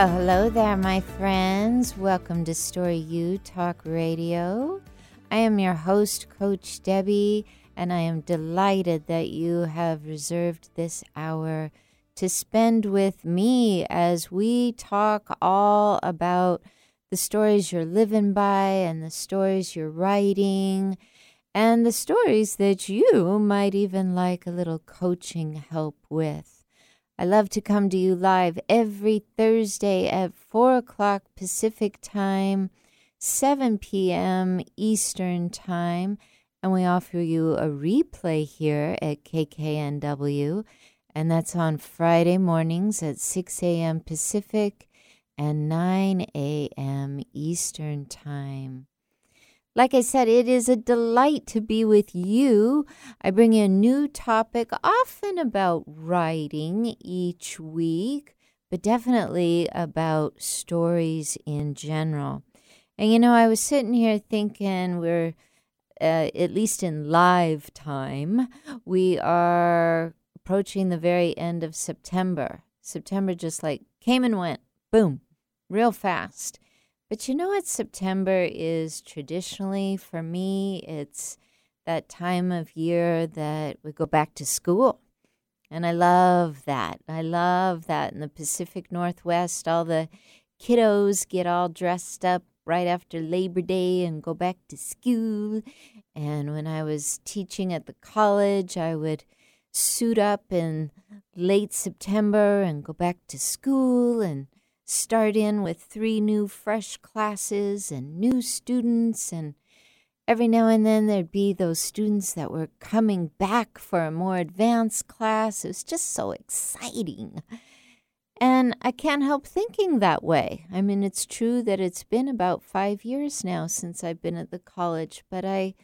Well, hello there, my friends. Welcome to Story U Talk Radio. I am your host, Coach Debby, and I am delighted that you have reserved this hour to spend with me as we talk all about the stories you're living by and the stories you're writing and the stories that you might even like a little coaching help with. I love to come to you live every Thursday at 4 o'clock Pacific Time, 7 p.m. Eastern Time, and we offer you a replay here at KKNW, and that's on Friday mornings at 6 a.m. Pacific and 9 a.m. Eastern Time. Like I said, it is a delight to be with you. I bring you a new topic, often about writing each week, but definitely about stories in general. And you know, I was sitting here thinking we're, uh, at least in live time, we are approaching the very end of September. September just like came and went, boom, real fast. But you know what September is traditionally for me? It's that time of year that we go back to school. And I love that. I love that in the Pacific Northwest. All the kiddos get all dressed up right after Labor Day and go back to school. And when I was teaching at the college, I would suit up in late September and go back to school and start in with three new fresh classes and new students and every now and then there'd be those students that were coming back for a more advanced class. It was just so exciting. And I can't help thinking that way. I mean, it's true that it's been about five years now since I've been at the college, but I,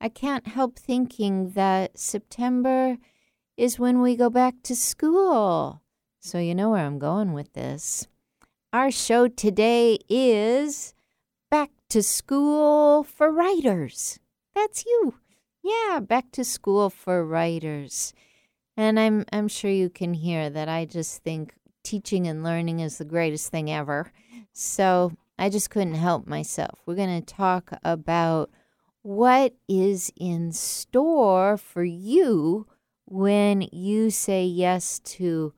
I can't help thinking that September is when we go back to school. So you know where I'm going with this. Our show today is Back to School for Writers. That's you. Yeah, Back to School for Writers. And I'm I'm sure you can hear that I just think teaching and learning is the greatest thing ever. So, I just couldn't help myself. We're going to talk about what is in store for you when you say yes to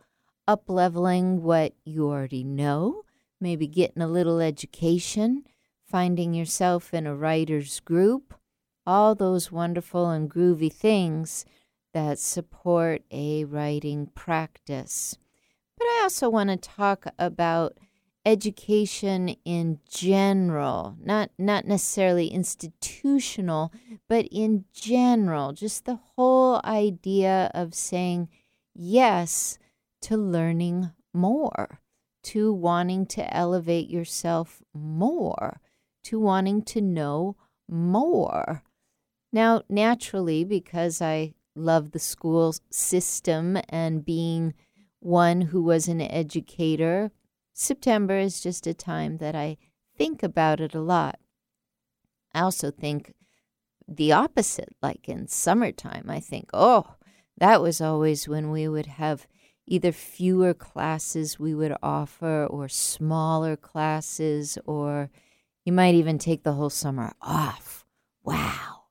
up leveling what you already know maybe getting a little education, finding yourself in a writer's group, all those wonderful and groovy things that support a writing practice. But I also want to talk about education in general, not not necessarily institutional, but in general, just the whole idea of saying yes to learning more to wanting to elevate yourself more, to wanting to know more. Now, naturally, because I love the school system and being one who was an educator, September is just a time that I think about it a lot. I also think the opposite, like in summertime, I think, oh, that was always when we would have either fewer classes we would offer or smaller classes, or you might even take the whole summer off. Wow,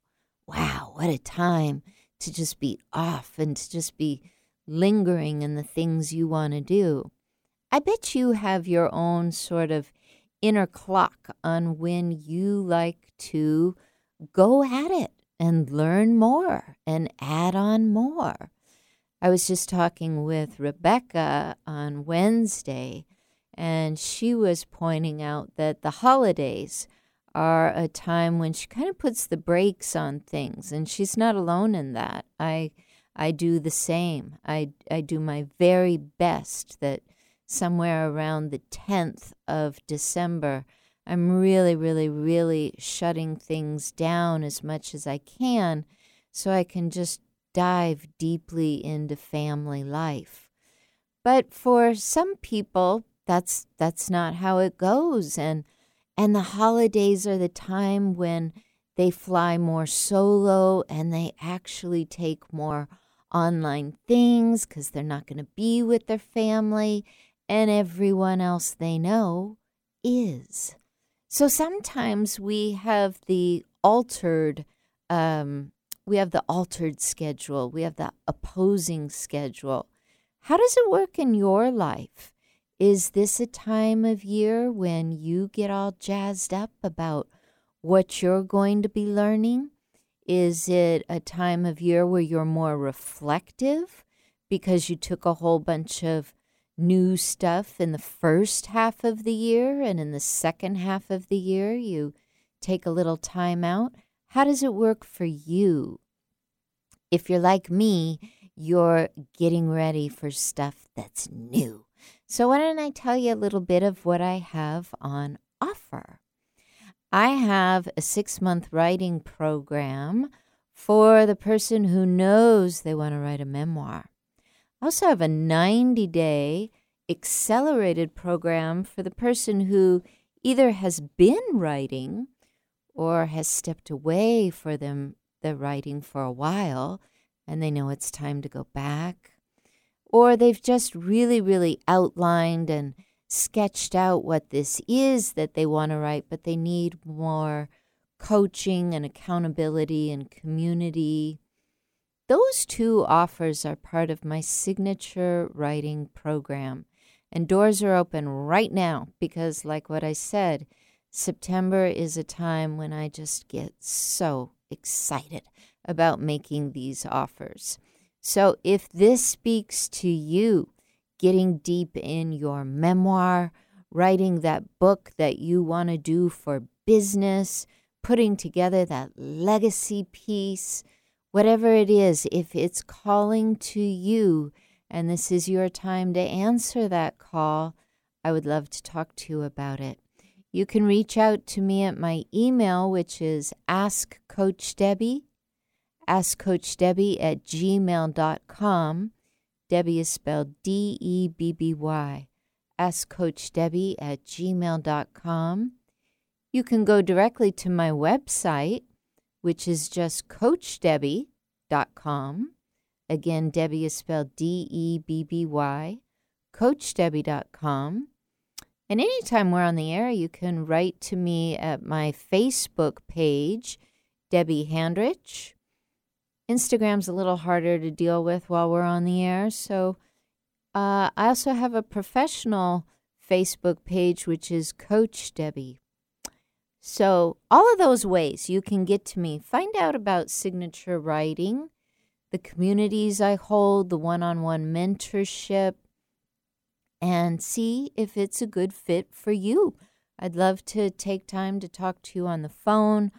wow, what a time to just be off and to just be lingering in the things you want to do. I bet you have your own sort of inner clock on when you like to go at it and learn more and add on more. I was just talking with Rebecca on Wednesday, and she was pointing out that the holidays are a time when she kind of puts the brakes on things, and she's not alone in that. I I do the same. I I do my very best that somewhere around the 10th of December, I'm really, really, really shutting things down as much as I can so I can just dive deeply into family life. But for some people, that's that's not how it goes and and the holidays are the time when they fly more solo and they actually take more online things cuz they're not going to be with their family and everyone else they know is. So sometimes we have the altered um, we have the altered schedule, we have the opposing schedule. How does it work in your life? Is this a time of year when you get all jazzed up about what you're going to be learning? Is it a time of year where you're more reflective because you took a whole bunch of new stuff in the first half of the year and in the second half of the year you take a little time out? How does it work for you? If you're like me, you're getting ready for stuff that's new. So, why don't I tell you a little bit of what I have on offer? I have a six month writing program for the person who knows they want to write a memoir. I also have a 90 day accelerated program for the person who either has been writing or has stepped away for them the writing for a while and they know it's time to go back. Or they've just really really outlined and sketched out what this is that they want to write but they need more coaching and accountability and community. Those two offers are part of my signature writing program. And doors are open right now because like what i said September is a time when I just get so excited about making these offers. So if this speaks to you, getting deep in your memoir, writing that book that you want to do for business, putting together that legacy piece, whatever it is, if it's calling to you and this is your time to answer that call, I would love to talk to you about it. You can reach out to me at my email, which is askcoachdebby, askcoachdebby at gmail.com. Debby is spelled D E B B Y. Askcoachdebby at gmail.com. You can go directly to my website, which is just coachdebby.com. Again, Debby is spelled D E B B Y, coachdebby.com. And anytime we're on the air, you can write to me at my Facebook page, Debby Handrich. Instagram's a little harder to deal with while we're on the air. So uh, I also have a professional Facebook page, which is Coach Debby. So, all of those ways you can get to me. Find out about signature writing, the communities I hold, the one on one mentorship, and see if it's a good fit for you. I'd love to take time to talk to you on the phone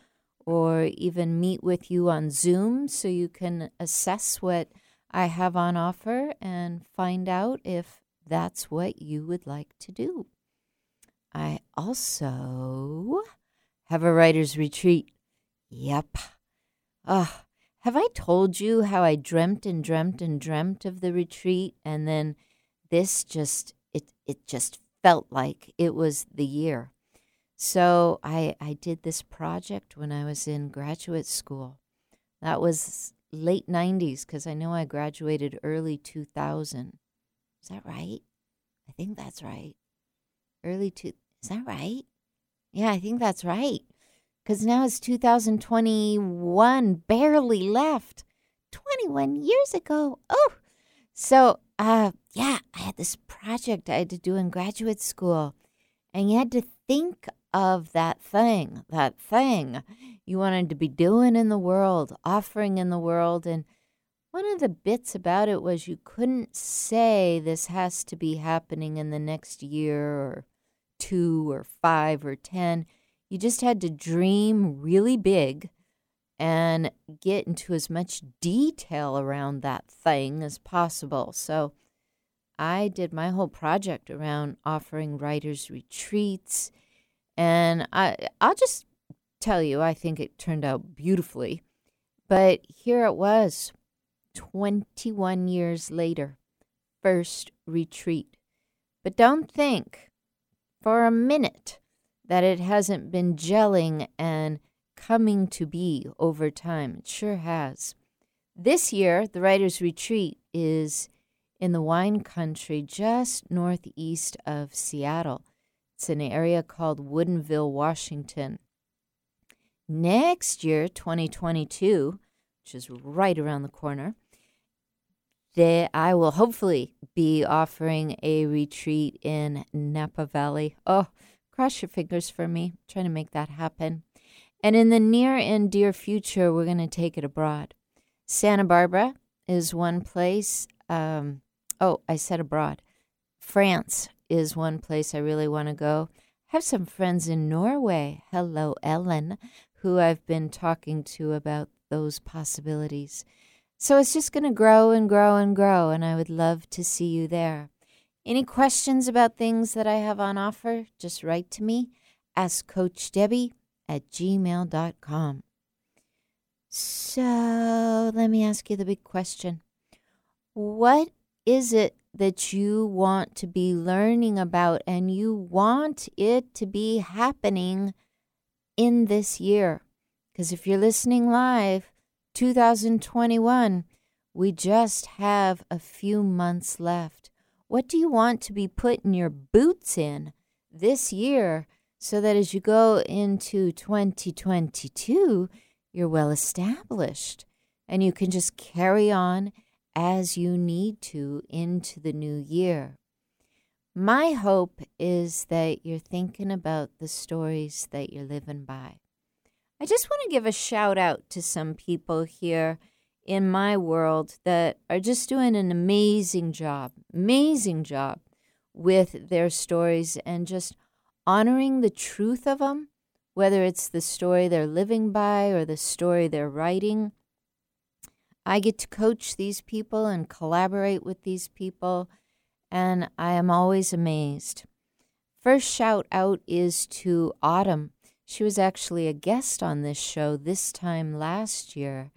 or even meet with you on Zoom so you can assess what I have on offer and find out if that's what you would like to do. I also have a writer's retreat. Yep. Ah, have I told you how I dreamt and dreamt and dreamt of the retreat and then this just it it just felt like it was the year. So I I did this project when I was in graduate school. That was late 90s cuz I know I graduated early 2000. Is that right? I think that's right. Early two Is that right? Yeah, I think that's right. Cuz now it's 2021, barely left. 21 years ago. Oh. So uh, yeah, I had this project I had to do in graduate school, and you had to think of that thing, that thing you wanted to be doing in the world, offering in the world. And one of the bits about it was you couldn't say this has to be happening in the next year or two or five or 10. You just had to dream really big and get into as much detail around that thing as possible. So I did my whole project around offering writers retreats and I I'll just tell you I think it turned out beautifully. But here it was 21 years later first retreat. But don't think for a minute that it hasn't been gelling and coming to be over time. It sure has. This year, the Writers' Retreat is in the wine country just northeast of Seattle. It's an area called Woodinville, Washington. Next year, 2022, which is right around the corner, they, I will hopefully be offering a retreat in Napa Valley. Oh, cross your fingers for me. I'm trying to make that happen. And in the near and dear future, we're going to take it abroad. Santa Barbara is one place. Um, oh, I said abroad. France is one place I really want to go. I have some friends in Norway. Hello, Ellen, who I've been talking to about those possibilities. So it's just going to grow and grow and grow, and I would love to see you there. Any questions about things that I have on offer, just write to me. Ask Coach Debby at gmail.com. So let me ask you the big question What is it that you want to be learning about and you want it to be happening in this year? Because if you're listening live, 2021, we just have a few months left. What do you want to be putting your boots in this year so that as you go into 2022, you're well established and you can just carry on as you need to into the new year? My hope is that you're thinking about the stories that you're living by. I just want to give a shout out to some people here in my world that are just doing an amazing job, amazing job with their stories and just honoring the truth of them, whether it's the story they're living by or the story they're writing. I get to coach these people and collaborate with these people, and I am always amazed. First shout out is to Autumn. She was actually a guest on this show this time last year,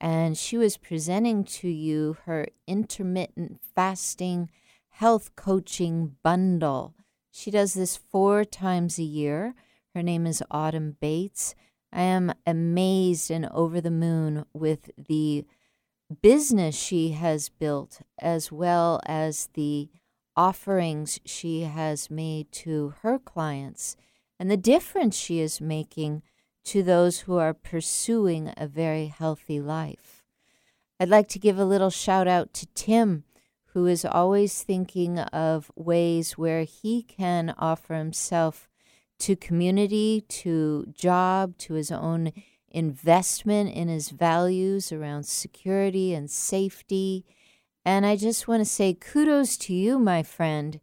and she was presenting to you her intermittent fasting health coaching bundle. She does this four times a year. Her name is Autumn Bates. I am amazed and over the moon with the business she has built, as well as the offerings she has made to her clients and the difference she is making to those who are pursuing a very healthy life. I'd like to give a little shout out to Tim, who is always thinking of ways where he can offer himself to community, to job, to his own investment in his values around security and safety. And I just want to say kudos to you, my friend,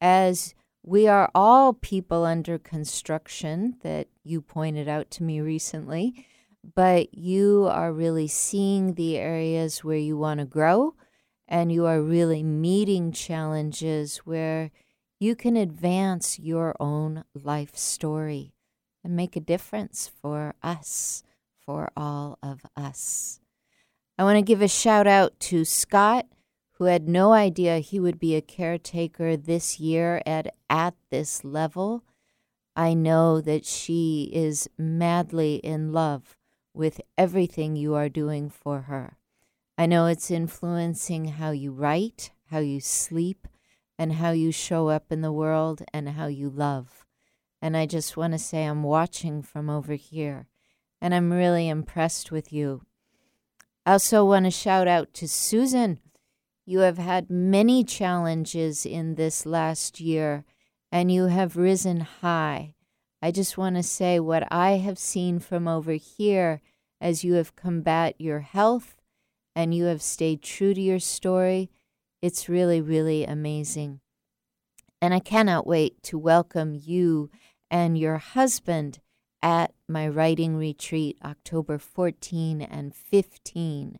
as we are all people under construction that you pointed out to me recently, but you are really seeing the areas where you want to grow and you are really meeting challenges where you can advance your own life story and make a difference for us, for all of us. I want to give a shout out to Scott who had no idea he would be a caretaker this year at, at this level. I know that she is madly in love with everything you are doing for her. I know it's influencing how you write, how you sleep, and how you show up in the world and how you love. And I just want to say I'm watching from over here, and I'm really impressed with you. I also want to shout out to Susan you have had many challenges in this last year and you have risen high. I just want to say what I have seen from over here as you have combat your health and you have stayed true to your story. It's really, really amazing. And I cannot wait to welcome you and your husband at my writing retreat October 14 and 15.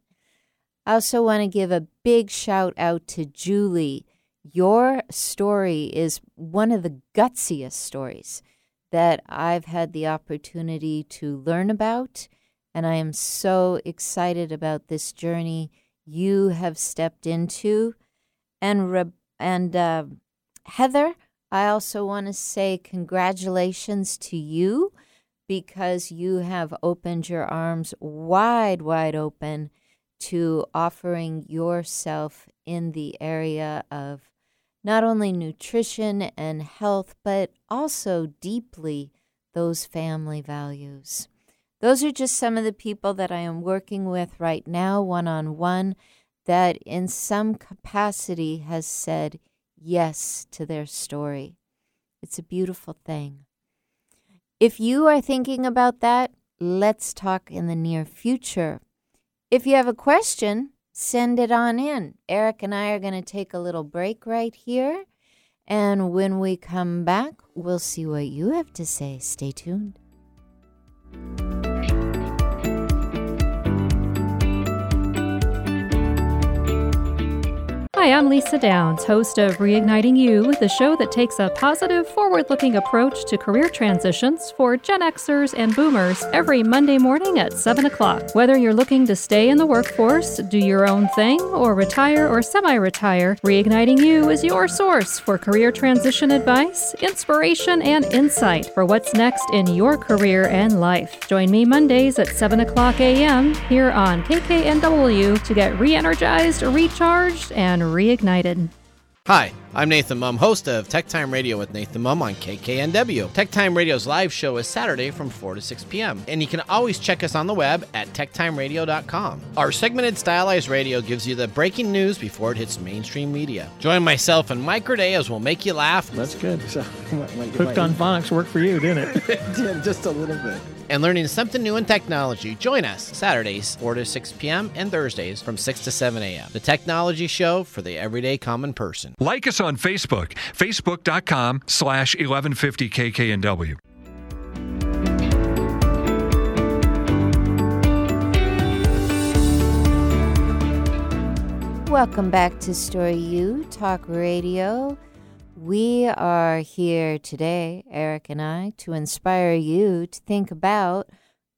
I also want to give a big shout out to Julie. Your story is one of the gutsiest stories that I've had the opportunity to learn about. And I am so excited about this journey you have stepped into. And, and uh, Heather, I also want to say congratulations to you because you have opened your arms wide, wide open to offering yourself in the area of not only nutrition and health, but also deeply those family values. Those are just some of the people that I am working with right now, one on one, that in some capacity has said yes to their story. It's a beautiful thing. If you are thinking about that, let's talk in the near future. If you have a question, send it on in. Eric and I are going to take a little break right here. And when we come back, we'll see what you have to say. Stay tuned. Hi, I'm Lisa Downs, host of Reigniting You, the show that takes a positive, forward looking approach to career transitions for Gen Xers and Boomers every Monday morning at 7 o'clock. Whether you're looking to stay in the workforce, do your own thing, or retire or semi retire, Reigniting You is your source for career transition advice, inspiration, and insight for what's next in your career and life. Join me Mondays at 7 o'clock a.m. here on KKNW to get re energized, recharged, and reignited. Hi, I'm Nathan Mumm, host of Tech Time Radio with Nathan Mumm on KKNW. Tech Time Radio's live show is Saturday from 4 to 6 p.m., and you can always check us on the web at techtimeradio.com. Our segmented stylized radio gives you the breaking news before it hits mainstream media. Join myself and Mike Day as we'll make you laugh. That's good. So, Hooked on phonics worked for you, didn't it? it did, just a little bit. And learning something new in technology. Join us Saturdays, 4 to 6 p.m., and Thursdays from 6 to 7 a.m. The technology show for the everyday common person. Like us on Facebook, facebook.com slash 1150kknw. Welcome back to Story U Talk Radio. We are here today, Eric and I, to inspire you to think about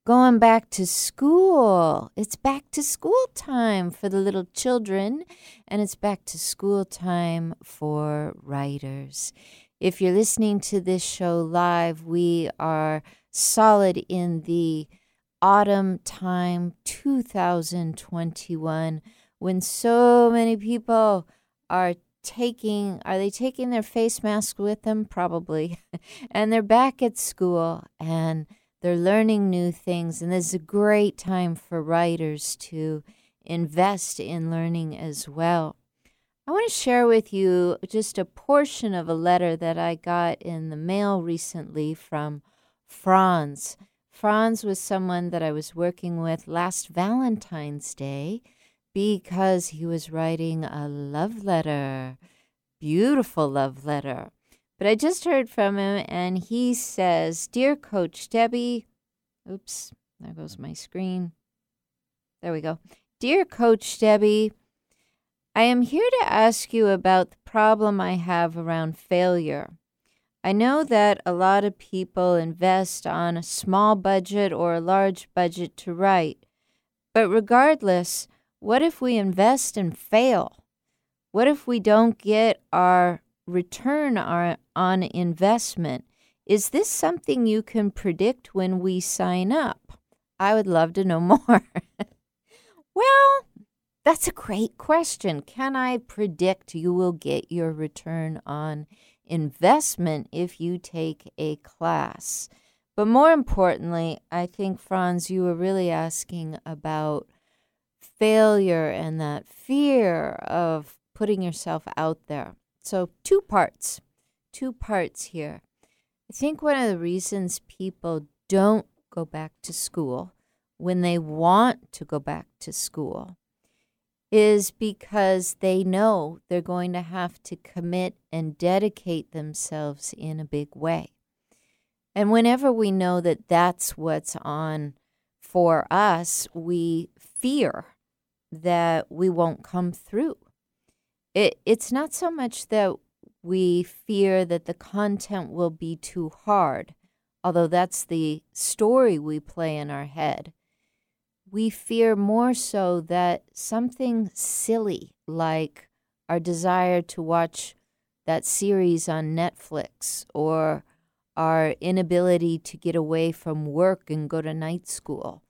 going back to school. It's back to school time for the little children, and it's back to school time for writers. If you're listening to this show live, we are solid in the autumn time 2021 when so many people are taking are they taking their face mask with them? Probably. And they're back at school and they're learning new things and this is a great time for writers to invest in learning as well. I want to share with you just a portion of a letter that i got in the mail recently from franz. Franz was someone that i was working with last valentine's day because he was writing a love letter, beautiful love letter. But I just heard from him, and he says, Dear Coach Debby, oops, there goes my screen. There we go. Dear Coach Debby, I am here to ask you about the problem I have around failure. I know that a lot of people invest on a small budget or a large budget to write, but regardless, what if we invest and fail? What if we don't get our return our, on investment? Is this something you can predict when we sign up? I would love to know more. well, that's a great question. Can I predict you will get your return on investment if you take a class? But more importantly, I think, Franz, you were really asking about failure and that fear of putting yourself out there. So, two parts, two parts here. I think one of the reasons people don't go back to school when they want to go back to school is because they know they're going to have to commit and dedicate themselves in a big way. And whenever we know that that's what's on for us, we fear that we won't come through. It, it's not so much that we fear that the content will be too hard, although that's the story we play in our head. We fear more so that something silly like our desire to watch that series on Netflix or our inability to get away from work and go to night school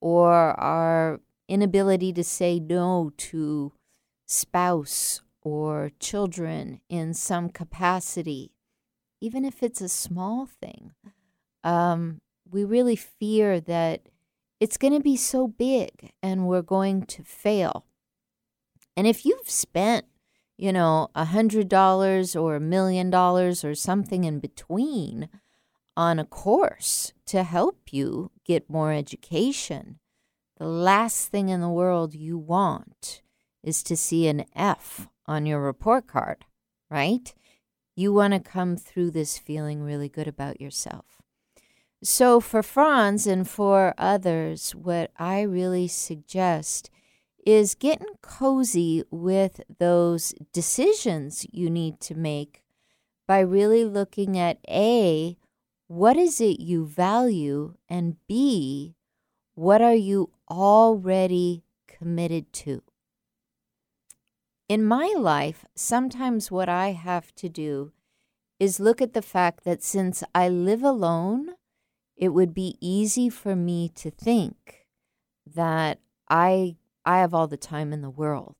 or our inability to say no to spouse or children in some capacity, even if it's a small thing, um, we really fear that it's going to be so big and we're going to fail. And if you've spent, you know, a hundred dollars or a million dollars or something in between on a course to help you get more education, the last thing in the world you want is to see an F on your report card, right? You want to come through this feeling really good about yourself. So, for Franz and for others, what I really suggest is getting cozy with those decisions you need to make by really looking at A, what is it you value, and B, what are you already committed to? In my life, sometimes what I have to do is look at the fact that since I live alone, it would be easy for me to think that I I have all the time in the world.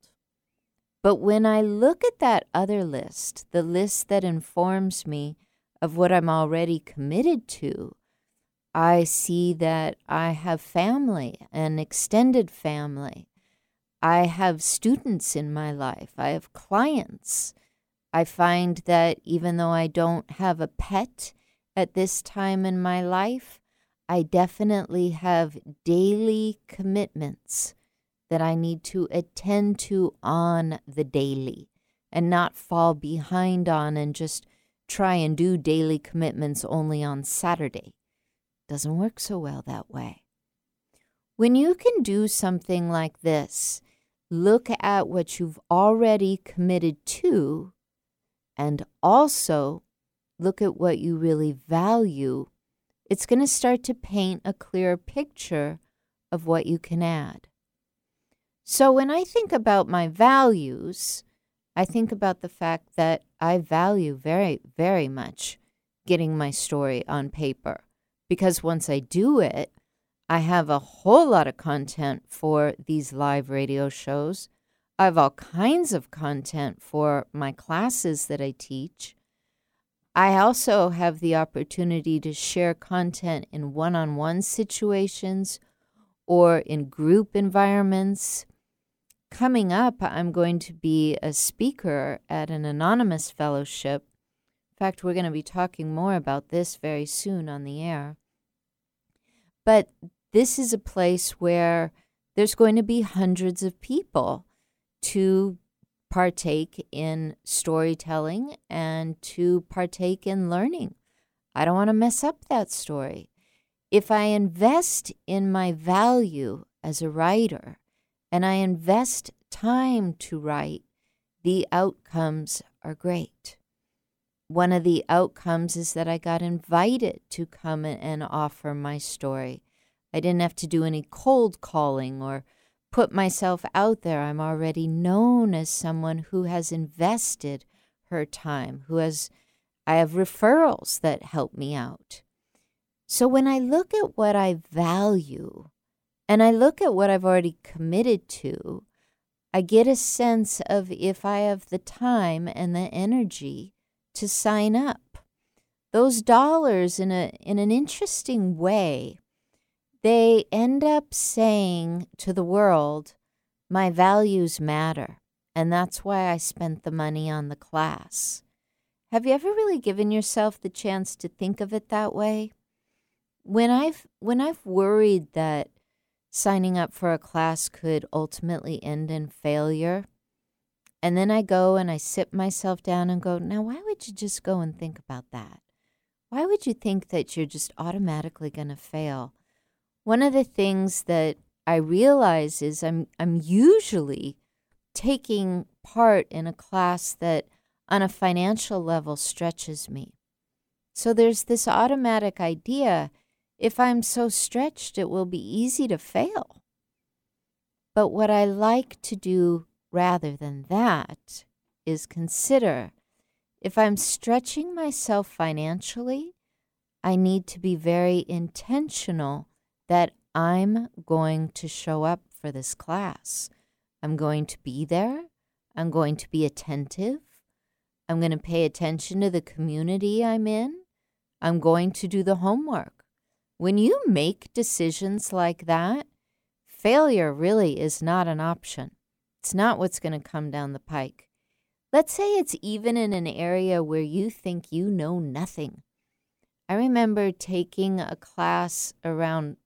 But when I look at that other list, the list that informs me of what I'm already committed to, I see that I have family, an extended family. I have students in my life. I have clients. I find that even though I don't have a pet at this time in my life, I definitely have daily commitments that I need to attend to on the daily and not fall behind on and just try and do daily commitments only on Saturday. Doesn't work so well that way. When you can do something like this, look at what you've already committed to and also look at what you really value, it's going to start to paint a clear picture of what you can add. So when I think about my values, I think about the fact that I value very, very much getting my story on paper because once I do it, I have a whole lot of content for these live radio shows. I have all kinds of content for my classes that I teach. I also have the opportunity to share content in one on one situations or in group environments coming up, I'm going to be a speaker at an anonymous fellowship. In fact, we're going to be talking more about this very soon on the air. But this is a place where there's going to be hundreds of people to partake in storytelling and to partake in learning. I don't want to mess up that story. If I invest in my value as a writer, and I invest time to write, the outcomes are great. One of the outcomes is that I got invited to come and offer my story. I didn't have to do any cold calling or put myself out there. I'm already known as someone who has invested her time, who has, I have referrals that help me out. So when I look at what I value, and I look at what I've already committed to, I get a sense of if I have the time and the energy to sign up. Those dollars, in, a, in an interesting way, they end up saying to the world, My values matter. And that's why I spent the money on the class. Have you ever really given yourself the chance to think of it that way? When I've when I've worried that signing up for a class could ultimately end in failure. And then I go and I sit myself down and go, now, why would you just go and think about that? Why would you think that you're just automatically going to fail? One of the things that I realize is I'm, I'm usually taking part in a class that on a financial level stretches me. So there's this automatic idea if I'm so stretched, it will be easy to fail. But what I like to do rather than that is consider if I'm stretching myself financially, I need to be very intentional that I'm going to show up for this class. I'm going to be there. I'm going to be attentive. I'm going to pay attention to the community I'm in. I'm going to do the homework. When you make decisions like that, failure really is not an option. It's not what's going to come down the pike. Let's say it's even in an area where you think you know nothing. I remember taking a class around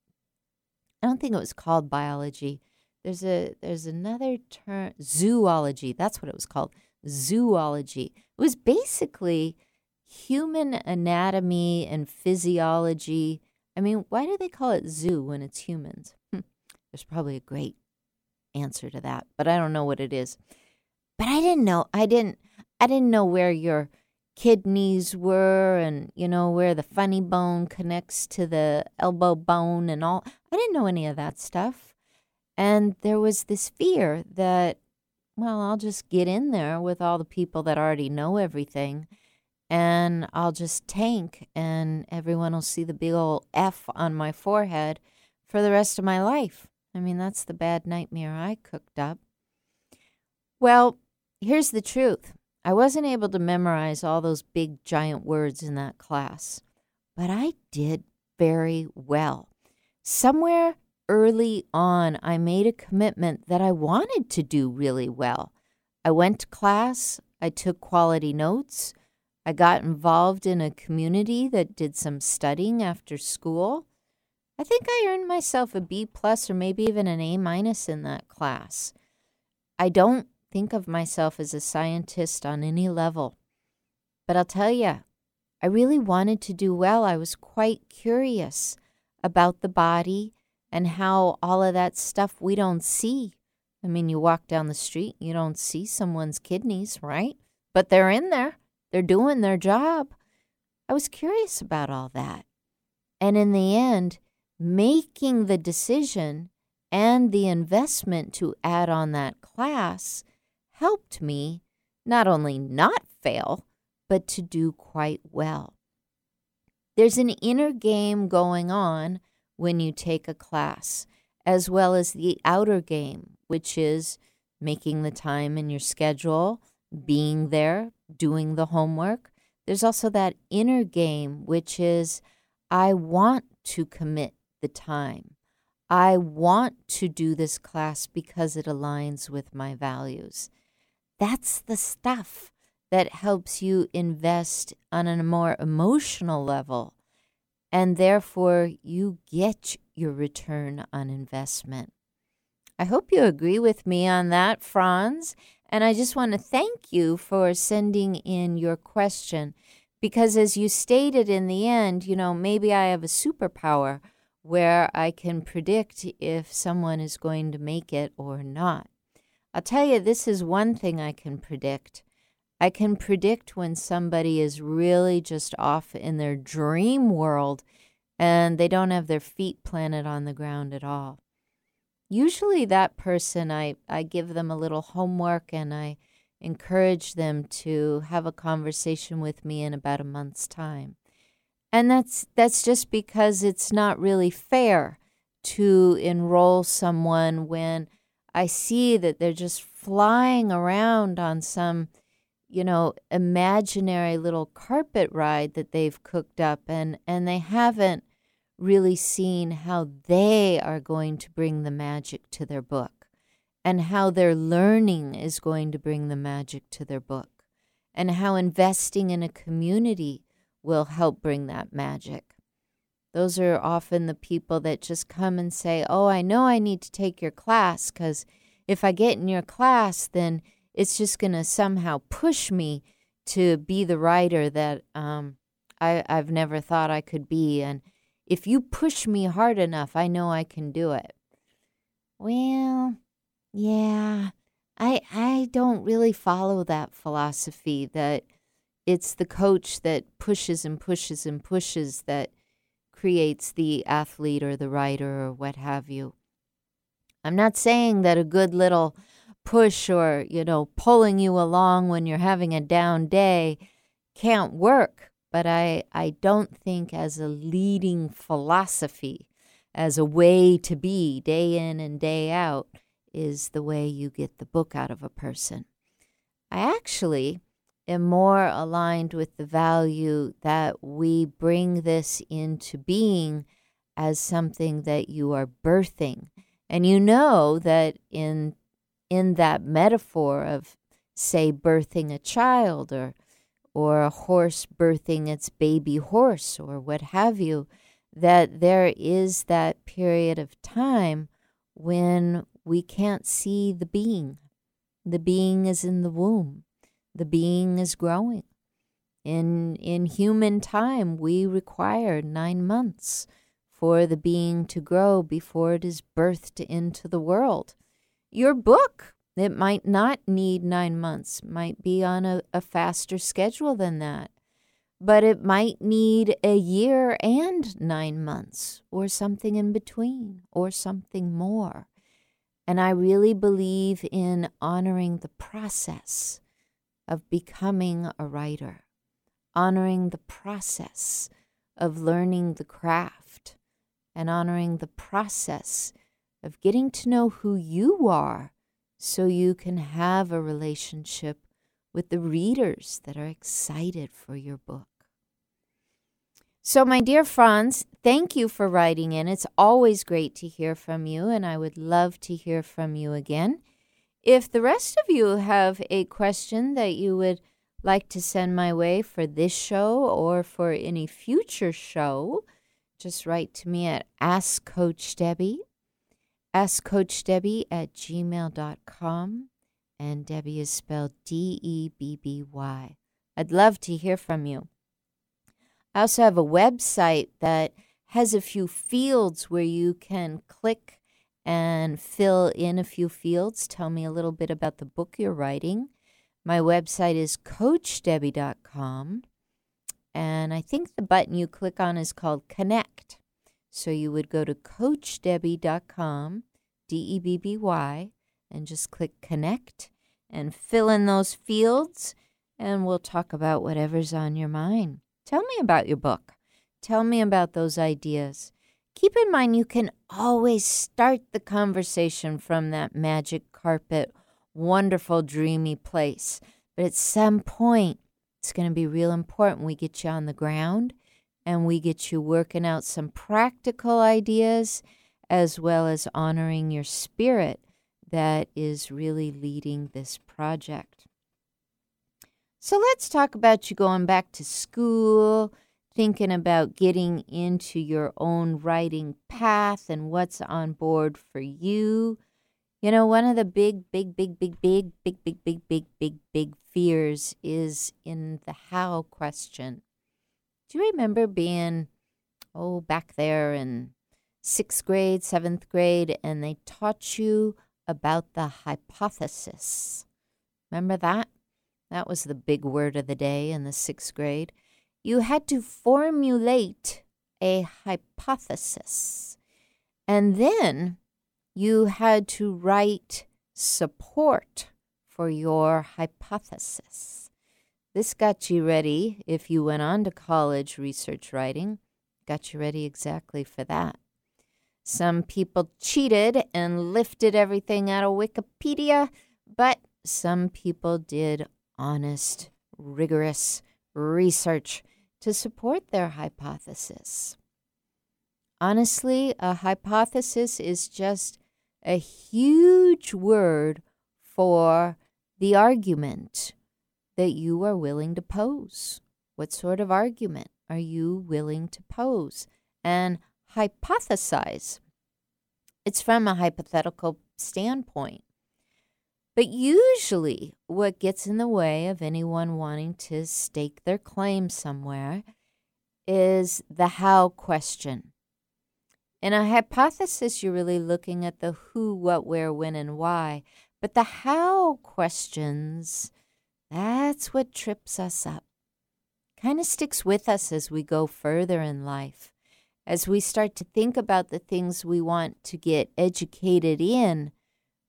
I don't think it was called biology. There's a there's another term zoology. That's what it was called. Zoology. It was basically human anatomy and physiology. I mean, why do they call it zoo when it's humans? There's probably a great answer to that, but I don't know what it is. But I didn't know. I didn't I didn't know where your kidneys were and you know where the funny bone connects to the elbow bone and all. I didn't know any of that stuff. And there was this fear that well, I'll just get in there with all the people that already know everything and I'll just tank and everyone will see the big old F on my forehead for the rest of my life. I mean, that's the bad nightmare I cooked up. Well, here's the truth I wasn't able to memorize all those big giant words in that class, but I did very well. Somewhere early on, I made a commitment that I wanted to do really well. I went to class, I took quality notes, I got involved in a community that did some studying after school. I think I earned myself a B plus or maybe even an A minus in that class. I don't think of myself as a scientist on any level. But I'll tell you, I really wanted to do well. I was quite curious about the body and how all of that stuff we don't see. I mean, you walk down the street, you don't see someone's kidneys, right? But they're in there, they're doing their job. I was curious about all that. And in the end, making the decision and the investment to add on that class helped me not only not fail, but to do quite well. There's an inner game going on when you take a class, as well as the outer game, which is making the time in your schedule, being there, doing the homework. There's also that inner game, which is I want to commit the time. I want to do this class because it aligns with my values. That's the stuff that helps you invest on a more emotional level. And therefore, you get your return on investment. I hope you agree with me on that, Franz. And I just want to thank you for sending in your question because, as you stated in the end, you know, maybe I have a superpower where I can predict if someone is going to make it or not. I'll tell you, this is one thing I can predict. I can predict when somebody is really just off in their dream world and they don't have their feet planted on the ground at all. Usually, that person, I, I give them a little homework and I encourage them to have a conversation with me in about a month's time. And that's that's just because it's not really fair to enroll someone when I see that they're just flying around on some, you know, imaginary little carpet ride that they've cooked up and and they haven't really seen how they are going to bring the magic to their book and how their learning is going to bring the magic to their book and how investing in a community will help bring that magic. Those are often the people that just come and say, Oh, I know I need to take your class because if I get in your class, then it's just going to somehow push me to be the writer that um, I, I've never thought I could be. And if you push me hard enough, I know I can do it. Well, yeah, I I don't really follow that philosophy that it's the coach that pushes and pushes and pushes that creates the athlete or the writer or what have you. I'm not saying that a good little push or, you know, pulling you along when you're having a down day can't work, but I, I don't think as a leading philosophy, as a way to be day in and day out, is the way you get the book out of a person. I actually am more aligned with the value that we bring this into being as something that you are birthing. And you know that in in that metaphor of say birthing a child or or a horse birthing its baby horse or what have you that there is that period of time when we can't see the being the being is in the womb the being is growing in in human time we require 9 months for the being to grow before it is birthed into the world. Your book, it might not need nine months, might be on a, a faster schedule than that, but it might need a year and nine months, or something in between, or something more. And I really believe in honoring the process of becoming a writer, honoring the process of learning the craft and honoring the process of getting to know who you are so you can have a relationship with the readers that are excited for your book. So, my dear Franz, thank you for writing in. It's always great to hear from you, and I would love to hear from you again. If the rest of you have a question that you would like to send my way for this show or for any future show, just write to me at Ask Coach Debby, AskCoachDebby at gmail.com, and Debby is spelled D E B B Y. I'd love to hear from you. I also have a website that has a few fields where you can click and fill in a few fields. Tell me a little bit about the book you're writing. My website is CoachDebby.com. And I think the button you click on is called Connect. So you would go to CoachDebby.com, D E B B Y, and just click Connect and fill in those fields, and we'll talk about whatever's on your mind. Tell me about your book. Tell me about those ideas. Keep in mind, you can always start the conversation from that magic carpet, wonderful, dreamy place. But at some point, it's going to be real important we get you on the ground and we get you working out some practical ideas as well as honoring your spirit that is really leading this project. So let's talk about you going back to school, thinking about getting into your own writing path and what's on board for you. You know, one of the big, big, big, big, big, big, big, big, big, big, big fears is in the how question. Do you remember being, oh, back there in sixth grade, seventh grade, and they taught you about the hypothesis? Remember that? That was the big word of the day in the sixth grade. You had to formulate a hypothesis. And then you had to write support for your hypothesis. This got you ready if you went on to college research writing, got you ready exactly for that. Some people cheated and lifted everything out of Wikipedia, but some people did honest, rigorous research to support their hypothesis. Honestly, a hypothesis is just a huge word for the argument that you are willing to pose. What sort of argument are you willing to pose and hypothesize? It's from a hypothetical standpoint. But usually, what gets in the way of anyone wanting to stake their claim somewhere is the how question. In a hypothesis, you're really looking at the who, what, where, when, and why. But the how questions, that's what trips us up. Kind of sticks with us as we go further in life. As we start to think about the things we want to get educated in,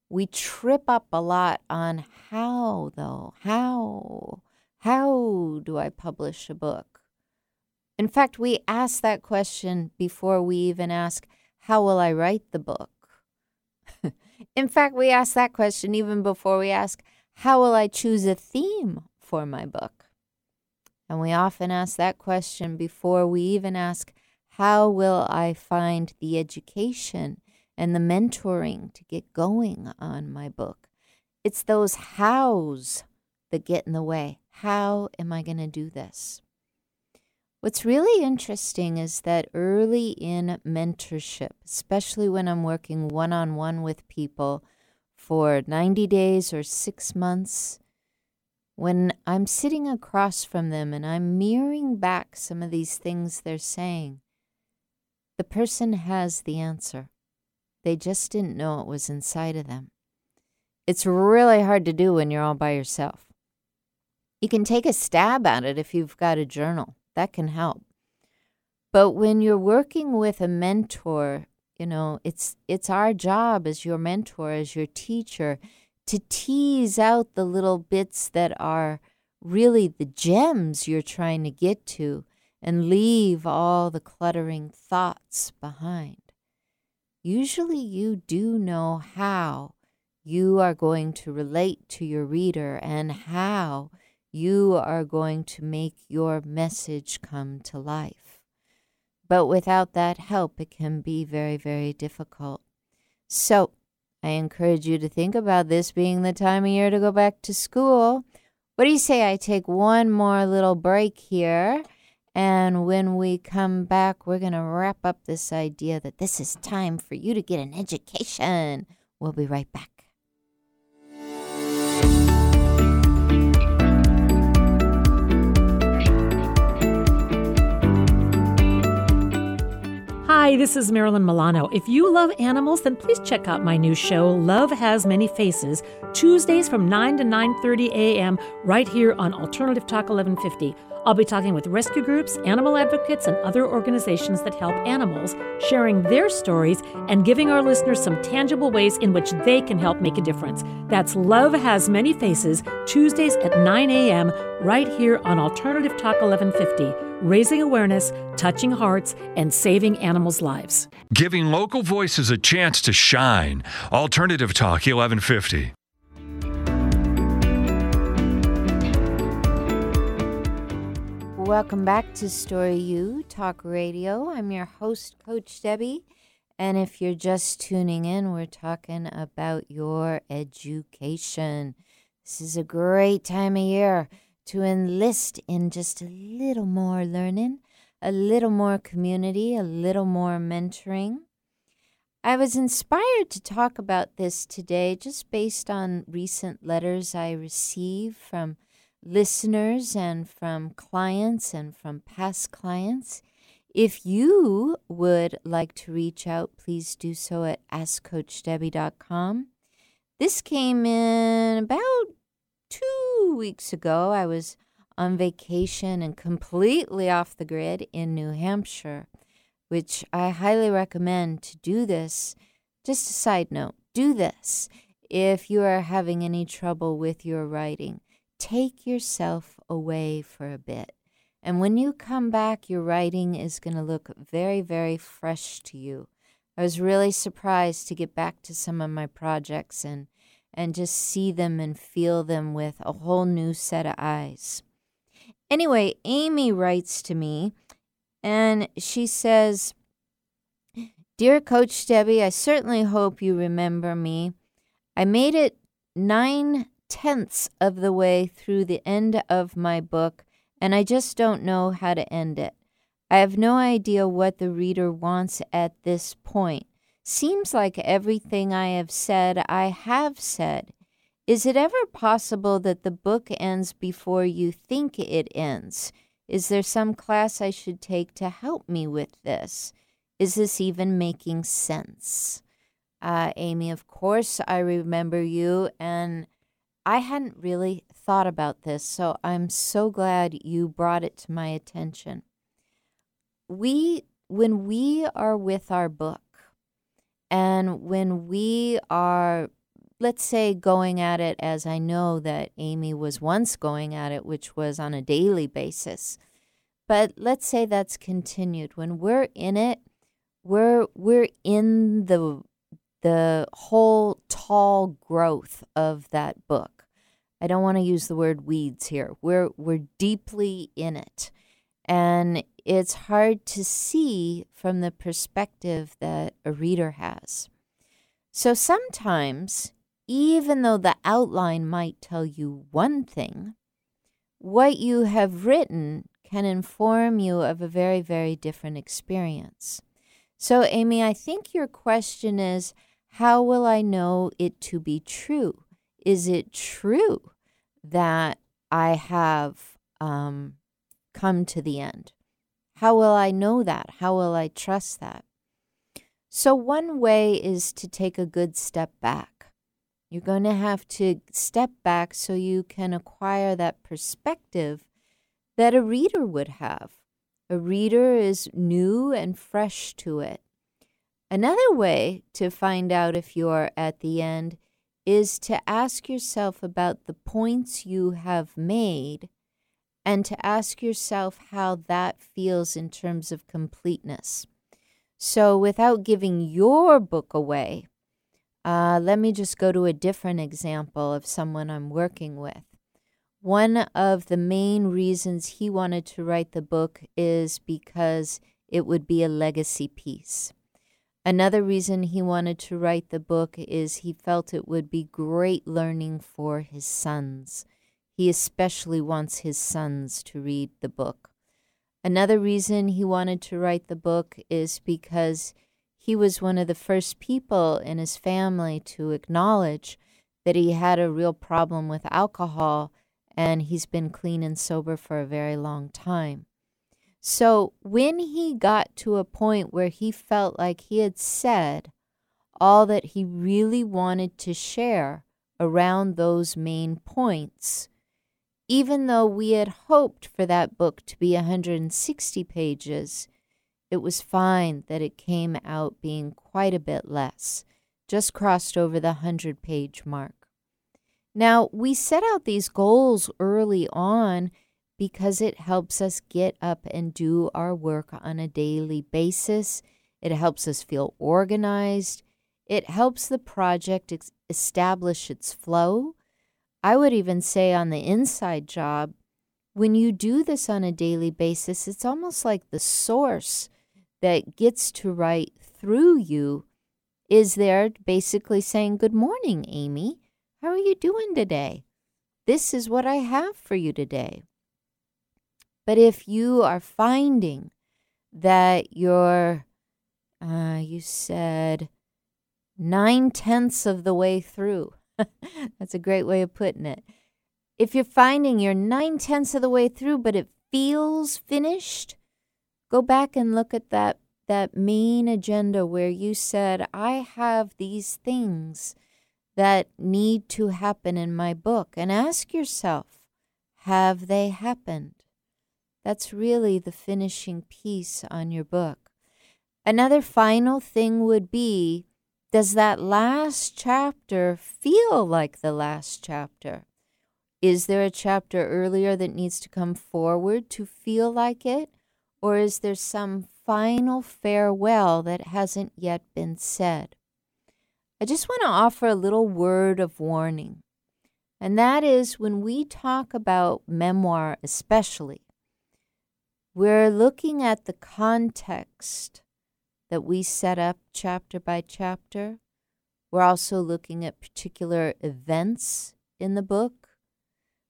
we trip up a lot on how, though. How? How do I publish a book? In fact, we ask that question before we even ask, How will I write the book? In fact, we ask that question even before we ask, How will I choose a theme for my book? And we often ask that question before we even ask, How will I find the education and the mentoring to get going on my book? It's those hows that get in the way. How am I going to do this? What's really interesting is that early in mentorship, especially when I'm working one on one with people for 90 days or six months, when I'm sitting across from them and I'm mirroring back some of these things they're saying, the person has the answer. They just didn't know it was inside of them. It's really hard to do when you're all by yourself. You can take a stab at it if you've got a journal, that can help. But when you're working with a mentor, you know, it's it's our job as your mentor, as your teacher, to tease out the little bits that are really the gems you're trying to get to and leave all the cluttering thoughts behind. Usually you do know how you are going to relate to your reader and how you are going to make your message come to life. But without that help, it can be very, very difficult. So, I encourage you to think about this being the time of year to go back to school. What do you say I take one more little break here? And when we come back, we're going to wrap up this idea that this is time for you to get an education. We'll be right back. Hi, this is Marilyn Milano. If you love animals, then please check out my new show, Love Has Many Faces, Tuesdays from 9 to 9:30 a.m. right here on Alternative Talk 1150. I'll be talking with rescue groups, animal advocates, and other organizations that help animals, sharing their stories and giving our listeners some tangible ways in which they can help make a difference. That's Love Has Many Faces, Tuesdays at 9 a.m., right here on Alternative Talk 1150, raising awareness, touching hearts, and saving animals' lives. Giving local voices a chance to shine. Alternative Talk 1150. Welcome back to Story U Talk Radio. I'm your host, Coach Debby. And if you're just tuning in, we're talking about your education. This is a great time of year to enlist in just a little more learning, a little more community, a little more mentoring. I was inspired to talk about this today just based on recent letters I received from listeners and from clients and from past clients. If you would like to reach out, please do so at AskCoachDebby.com. This came in about two weeks ago. I was on vacation and completely off the grid in New Hampshire, which I highly recommend to do this. Just a side note do this if you are having any trouble with your writing take yourself away for a bit. And when you come back, your writing is going to look very, very fresh to you. I was really surprised to get back to some of my projects and, and just see them and feel them with a whole new set of eyes. Anyway, Amy writes to me and she says, Dear Coach Debby, I certainly hope you remember me. I made it nine tenths of the way through the end of my book, and I just don't know how to end it. I have no idea what the reader wants at this point. Seems like everything I have said, I have said. Is it ever possible that the book ends before you think it ends? Is there some class I should take to help me with this? Is this even making sense? Uh, Amy, of course, I remember you, and I hadn't really thought about this, so I'm so glad you brought it to my attention. We, when we are with our book, and when we are, let's say, going at it as I know that Amy was once going at it, which was on a daily basis, but let's say that's continued. When we're in it, we're we're in the the whole tall growth of that book. I don't want to use the word weeds here. We're we're deeply in it. And it's hard to see from the perspective that a reader has. So sometimes, even though the outline might tell you one thing, what you have written can inform you of a very, very different experience. So, Amy, I think your question is how will I know it to be true? Is it true that I have um, come to the end? How will I know that? How will I trust that? So, one way is to take a good step back. You're going to have to step back so you can acquire that perspective that a reader would have. A reader is new and fresh to it. Another way to find out if you're at the end is to ask yourself about the points you have made and to ask yourself how that feels in terms of completeness. So, without giving your book away, uh, let me just go to a different example of someone I'm working with. One of the main reasons he wanted to write the book is because it would be a legacy piece. Another reason he wanted to write the book is he felt it would be great learning for his sons. He especially wants his sons to read the book. Another reason he wanted to write the book is because he was one of the first people in his family to acknowledge that he had a real problem with alcohol and he's been clean and sober for a very long time. So when he got to a point where he felt like he had said all that he really wanted to share around those main points, even though we had hoped for that book to be 160 pages, it was fine that it came out being quite a bit less, just crossed over the 100 page mark. Now, we set out these goals early on because it helps us get up and do our work on a daily basis. It helps us feel organized. It helps the project establish its flow I would even say on the inside job, when you do this on a daily basis, it's almost like the source that gets to write through you is there basically saying, Good morning, Amy. How are you doing today? This is what I have for you today. But if you are finding that you're, uh, you said, nine tenths of the way through, That's a great way of putting it. If you're finding you're nine tenths of the way through, but it feels finished, go back and look at that that main agenda where you said, I have these things that need to happen in my book, and ask yourself, have they happened? That's really the finishing piece on your book. Another final thing would be does that last chapter feel like the last chapter? Is there a chapter earlier that needs to come forward to feel like it? Or is there some final farewell that hasn't yet been said? I just want to offer a little word of warning. And that is when we talk about memoir, especially, we're looking at the context that we set up chapter by chapter. We're also looking at particular events in the book.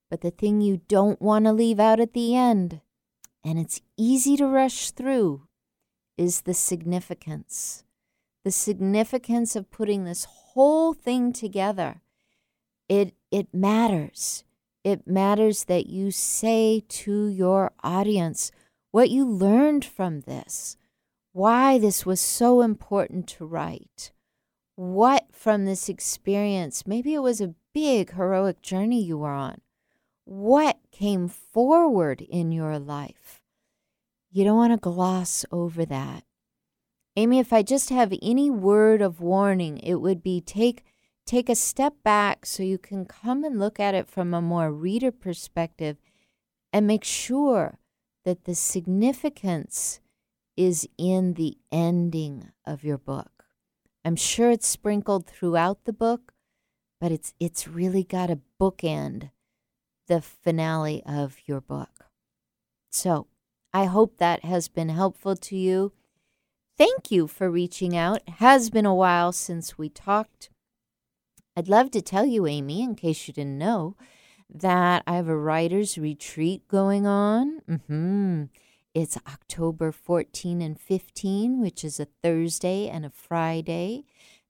But the thing you don't want to leave out at the end, and it's easy to rush through, is the significance. The significance of putting this whole thing together. It, it matters. It matters that you say to your audience what you learned from this why this was so important to write. What from this experience, maybe it was a big heroic journey you were on, what came forward in your life? You don't want to gloss over that. Amy, if I just have any word of warning, it would be take take a step back so you can come and look at it from a more reader perspective and make sure that the significance is in the ending of your book. I'm sure it's sprinkled throughout the book, but it's it's really got a bookend the finale of your book. So I hope that has been helpful to you. Thank you for reaching out. It has been a while since we talked. I'd love to tell you, Amy, in case you didn't know, that I have a writer's retreat going on. Mm-hmm. It's October 14 and 15, which is a Thursday and a Friday.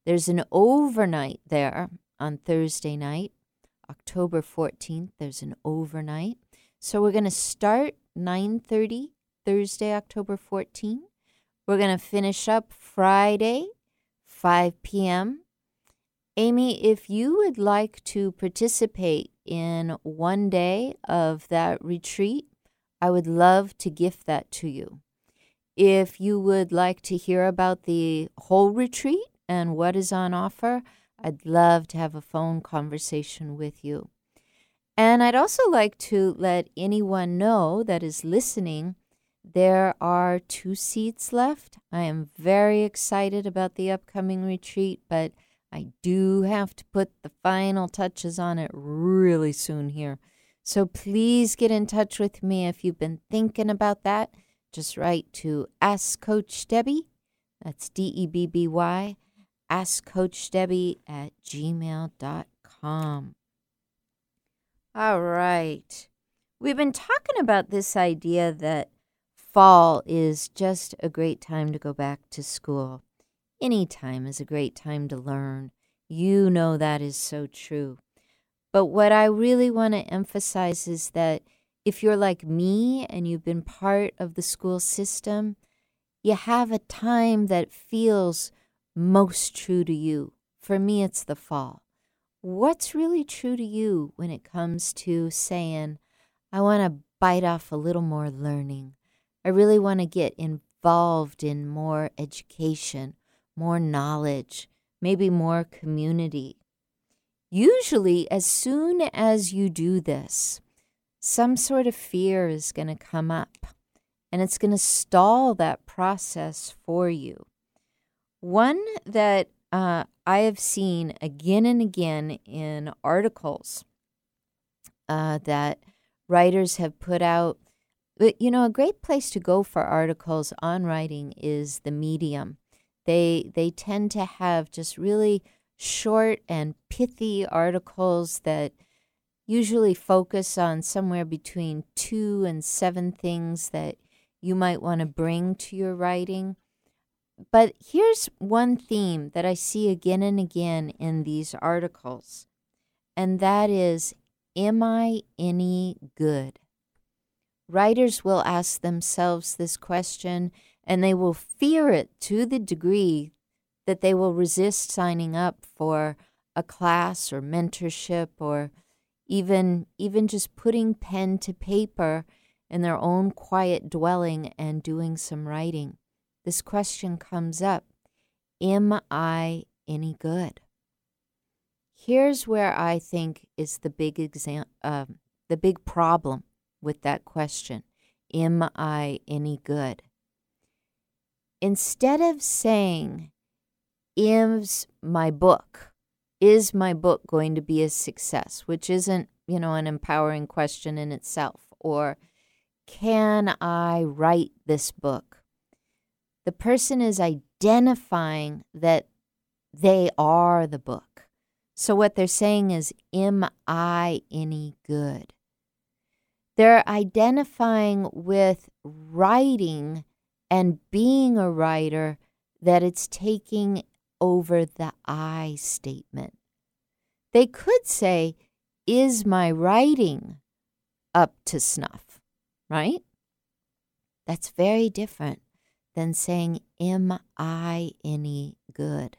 There's an overnight there on Thursday night, October 14th. There's an overnight. So we're going to start 9:30 Thursday, October 14th. We're going to finish up Friday, 5 p.m. Amy, if you would like to participate in one day of that retreat, I would love to gift that to you. If you would like to hear about the whole retreat and what is on offer, I'd love to have a phone conversation with you. And I'd also like to let anyone know that is listening there are two seats left. I am very excited about the upcoming retreat, but I do have to put the final touches on it really soon here. So please get in touch with me if you've been thinking about that. Just write to Ask Coach Debby. That's D E B B Y. Ask Coach Debby at gmail.com. All right. We've been talking about this idea that fall is just a great time to go back to school. Any time is a great time to learn. You know that is so true. But what I really want to emphasize is that if you're like me and you've been part of the school system, you have a time that feels most true to you. For me, it's the fall. What's really true to you when it comes to saying, I want to bite off a little more learning? I really want to get involved in more education, more knowledge, maybe more community. Usually, as soon as you do this, some sort of fear is going to come up and it's going to stall that process for you. One that uh, I have seen again and again in articles uh, that writers have put out. But, you know, a great place to go for articles on writing is the Medium. They they tend to have just really short and pithy articles that usually focus on somewhere between two and seven things that you might want to bring to your writing. But here's one theme that I see again and again in these articles, and that is Am I any good? Writers will ask themselves this question and they will fear it to the degree that they will resist signing up for a class or mentorship or even even just putting pen to paper in their own quiet dwelling and doing some writing. This question comes up Am I any good? Here's where I think is the big exam, uh, the big problem with that question. Am I any good? Instead of saying, is my book, is my book going to be a success, which isn't, you know, an empowering question in itself, or can I write this book? The person is identifying that they are the book. So what they're saying is, am I any good? They're identifying with writing and being a writer that it's taking over the I statement. They could say, Is my writing up to snuff? Right? That's very different than saying, Am I any good?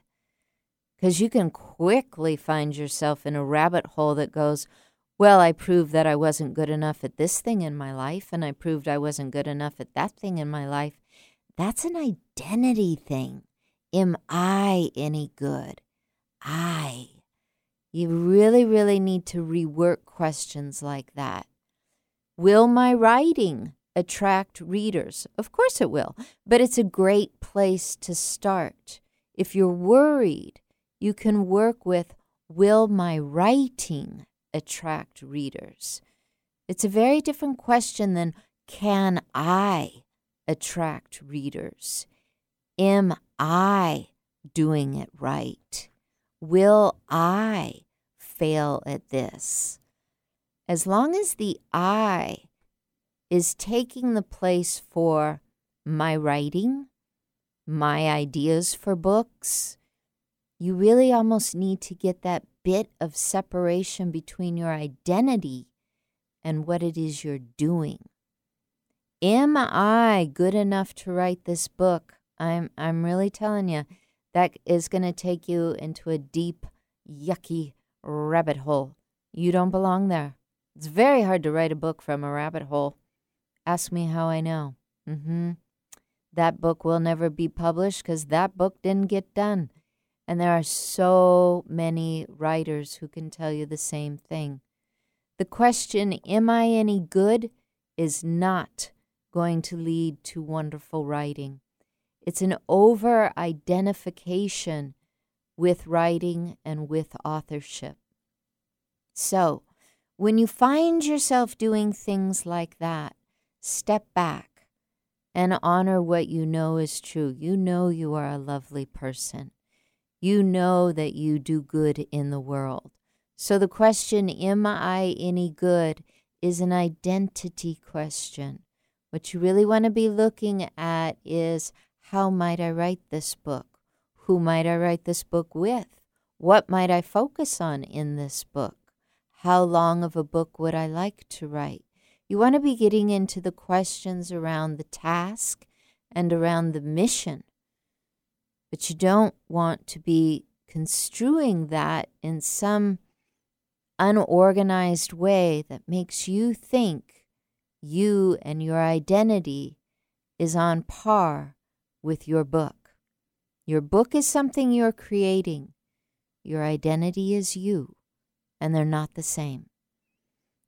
Because you can quickly find yourself in a rabbit hole that goes, well, I proved that I wasn't good enough at this thing in my life, and I proved I wasn't good enough at that thing in my life. That's an identity thing. Am I any good? I. You really, really need to rework questions like that. Will my writing attract readers? Of course it will, but it's a great place to start. If you're worried, you can work with Will my writing attract readers? It's a very different question than can I attract readers? Am I doing it right? Will I fail at this? As long as the I is taking the place for my writing, my ideas for books, you really almost need to get that bit of separation between your identity and what it is you're doing. Am I good enough to write this book? I'm I'm really telling you that is going to take you into a deep yucky rabbit hole. You don't belong there. It's very hard to write a book from a rabbit hole. Ask me how I know. Mhm. That book will never be published cuz that book didn't get done. And there are so many writers who can tell you the same thing. The question, am I any good, is not going to lead to wonderful writing. It's an over identification with writing and with authorship. So, when you find yourself doing things like that, step back and honor what you know is true. You know you are a lovely person. You know that you do good in the world. So the question, Am I any good? is an identity question. What you really want to be looking at is how might I write this book? Who might I write this book with? What might I focus on in this book? How long of a book would I like to write? You want to be getting into the questions around the task and around the mission, but you don't want to be construing that in some unorganized way that makes you think you and your identity is on par with your book. Your book is something you're creating. Your identity is you, and they're not the same.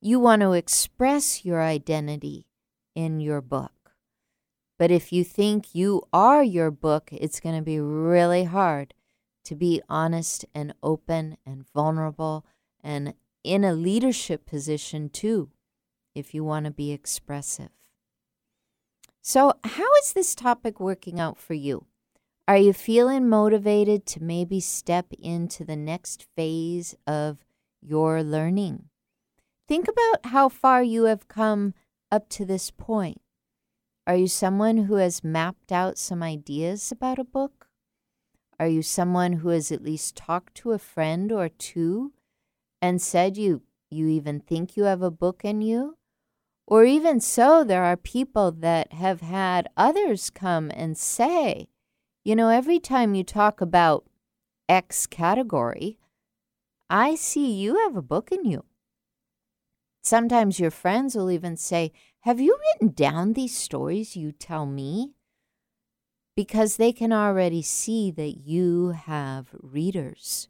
You want to express your identity in your book. But if you think you are your book, it's going to be really hard to be honest and open and vulnerable and in a leadership position too, if you want to be expressive. So, how is this topic working out for you? Are you feeling motivated to maybe step into the next phase of your learning? Think about how far you have come up to this point. Are you someone who has mapped out some ideas about a book? Are you someone who has at least talked to a friend or two and said you you even think you have a book in you? Or even so, there are people that have had others come and say, you know, every time you talk about X category, I see you have a book in you. Sometimes your friends will even say, Have you written down these stories you tell me? Because they can already see that you have readers.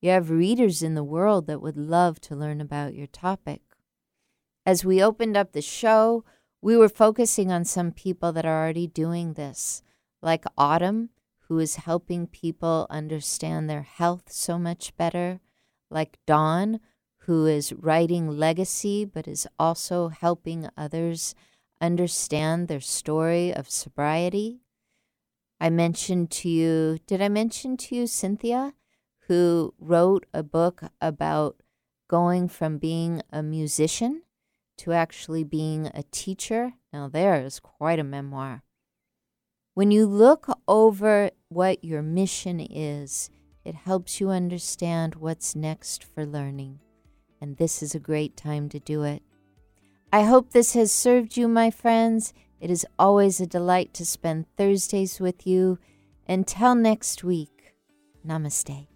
You have readers in the world that would love to learn about your topic. As we opened up the show, we were focusing on some people that are already doing this, like Autumn, who is helping people understand their health so much better, like Dawn, who is writing legacy but is also helping others understand their story of sobriety. I mentioned to you, did I mention to you Cynthia, who wrote a book about going from being a musician to actually being a teacher. Now, there is quite a memoir. When you look over what your mission is, it helps you understand what's next for learning. And this is a great time to do it. I hope this has served you, my friends. It is always a delight to spend Thursdays with you. Until next week, namaste.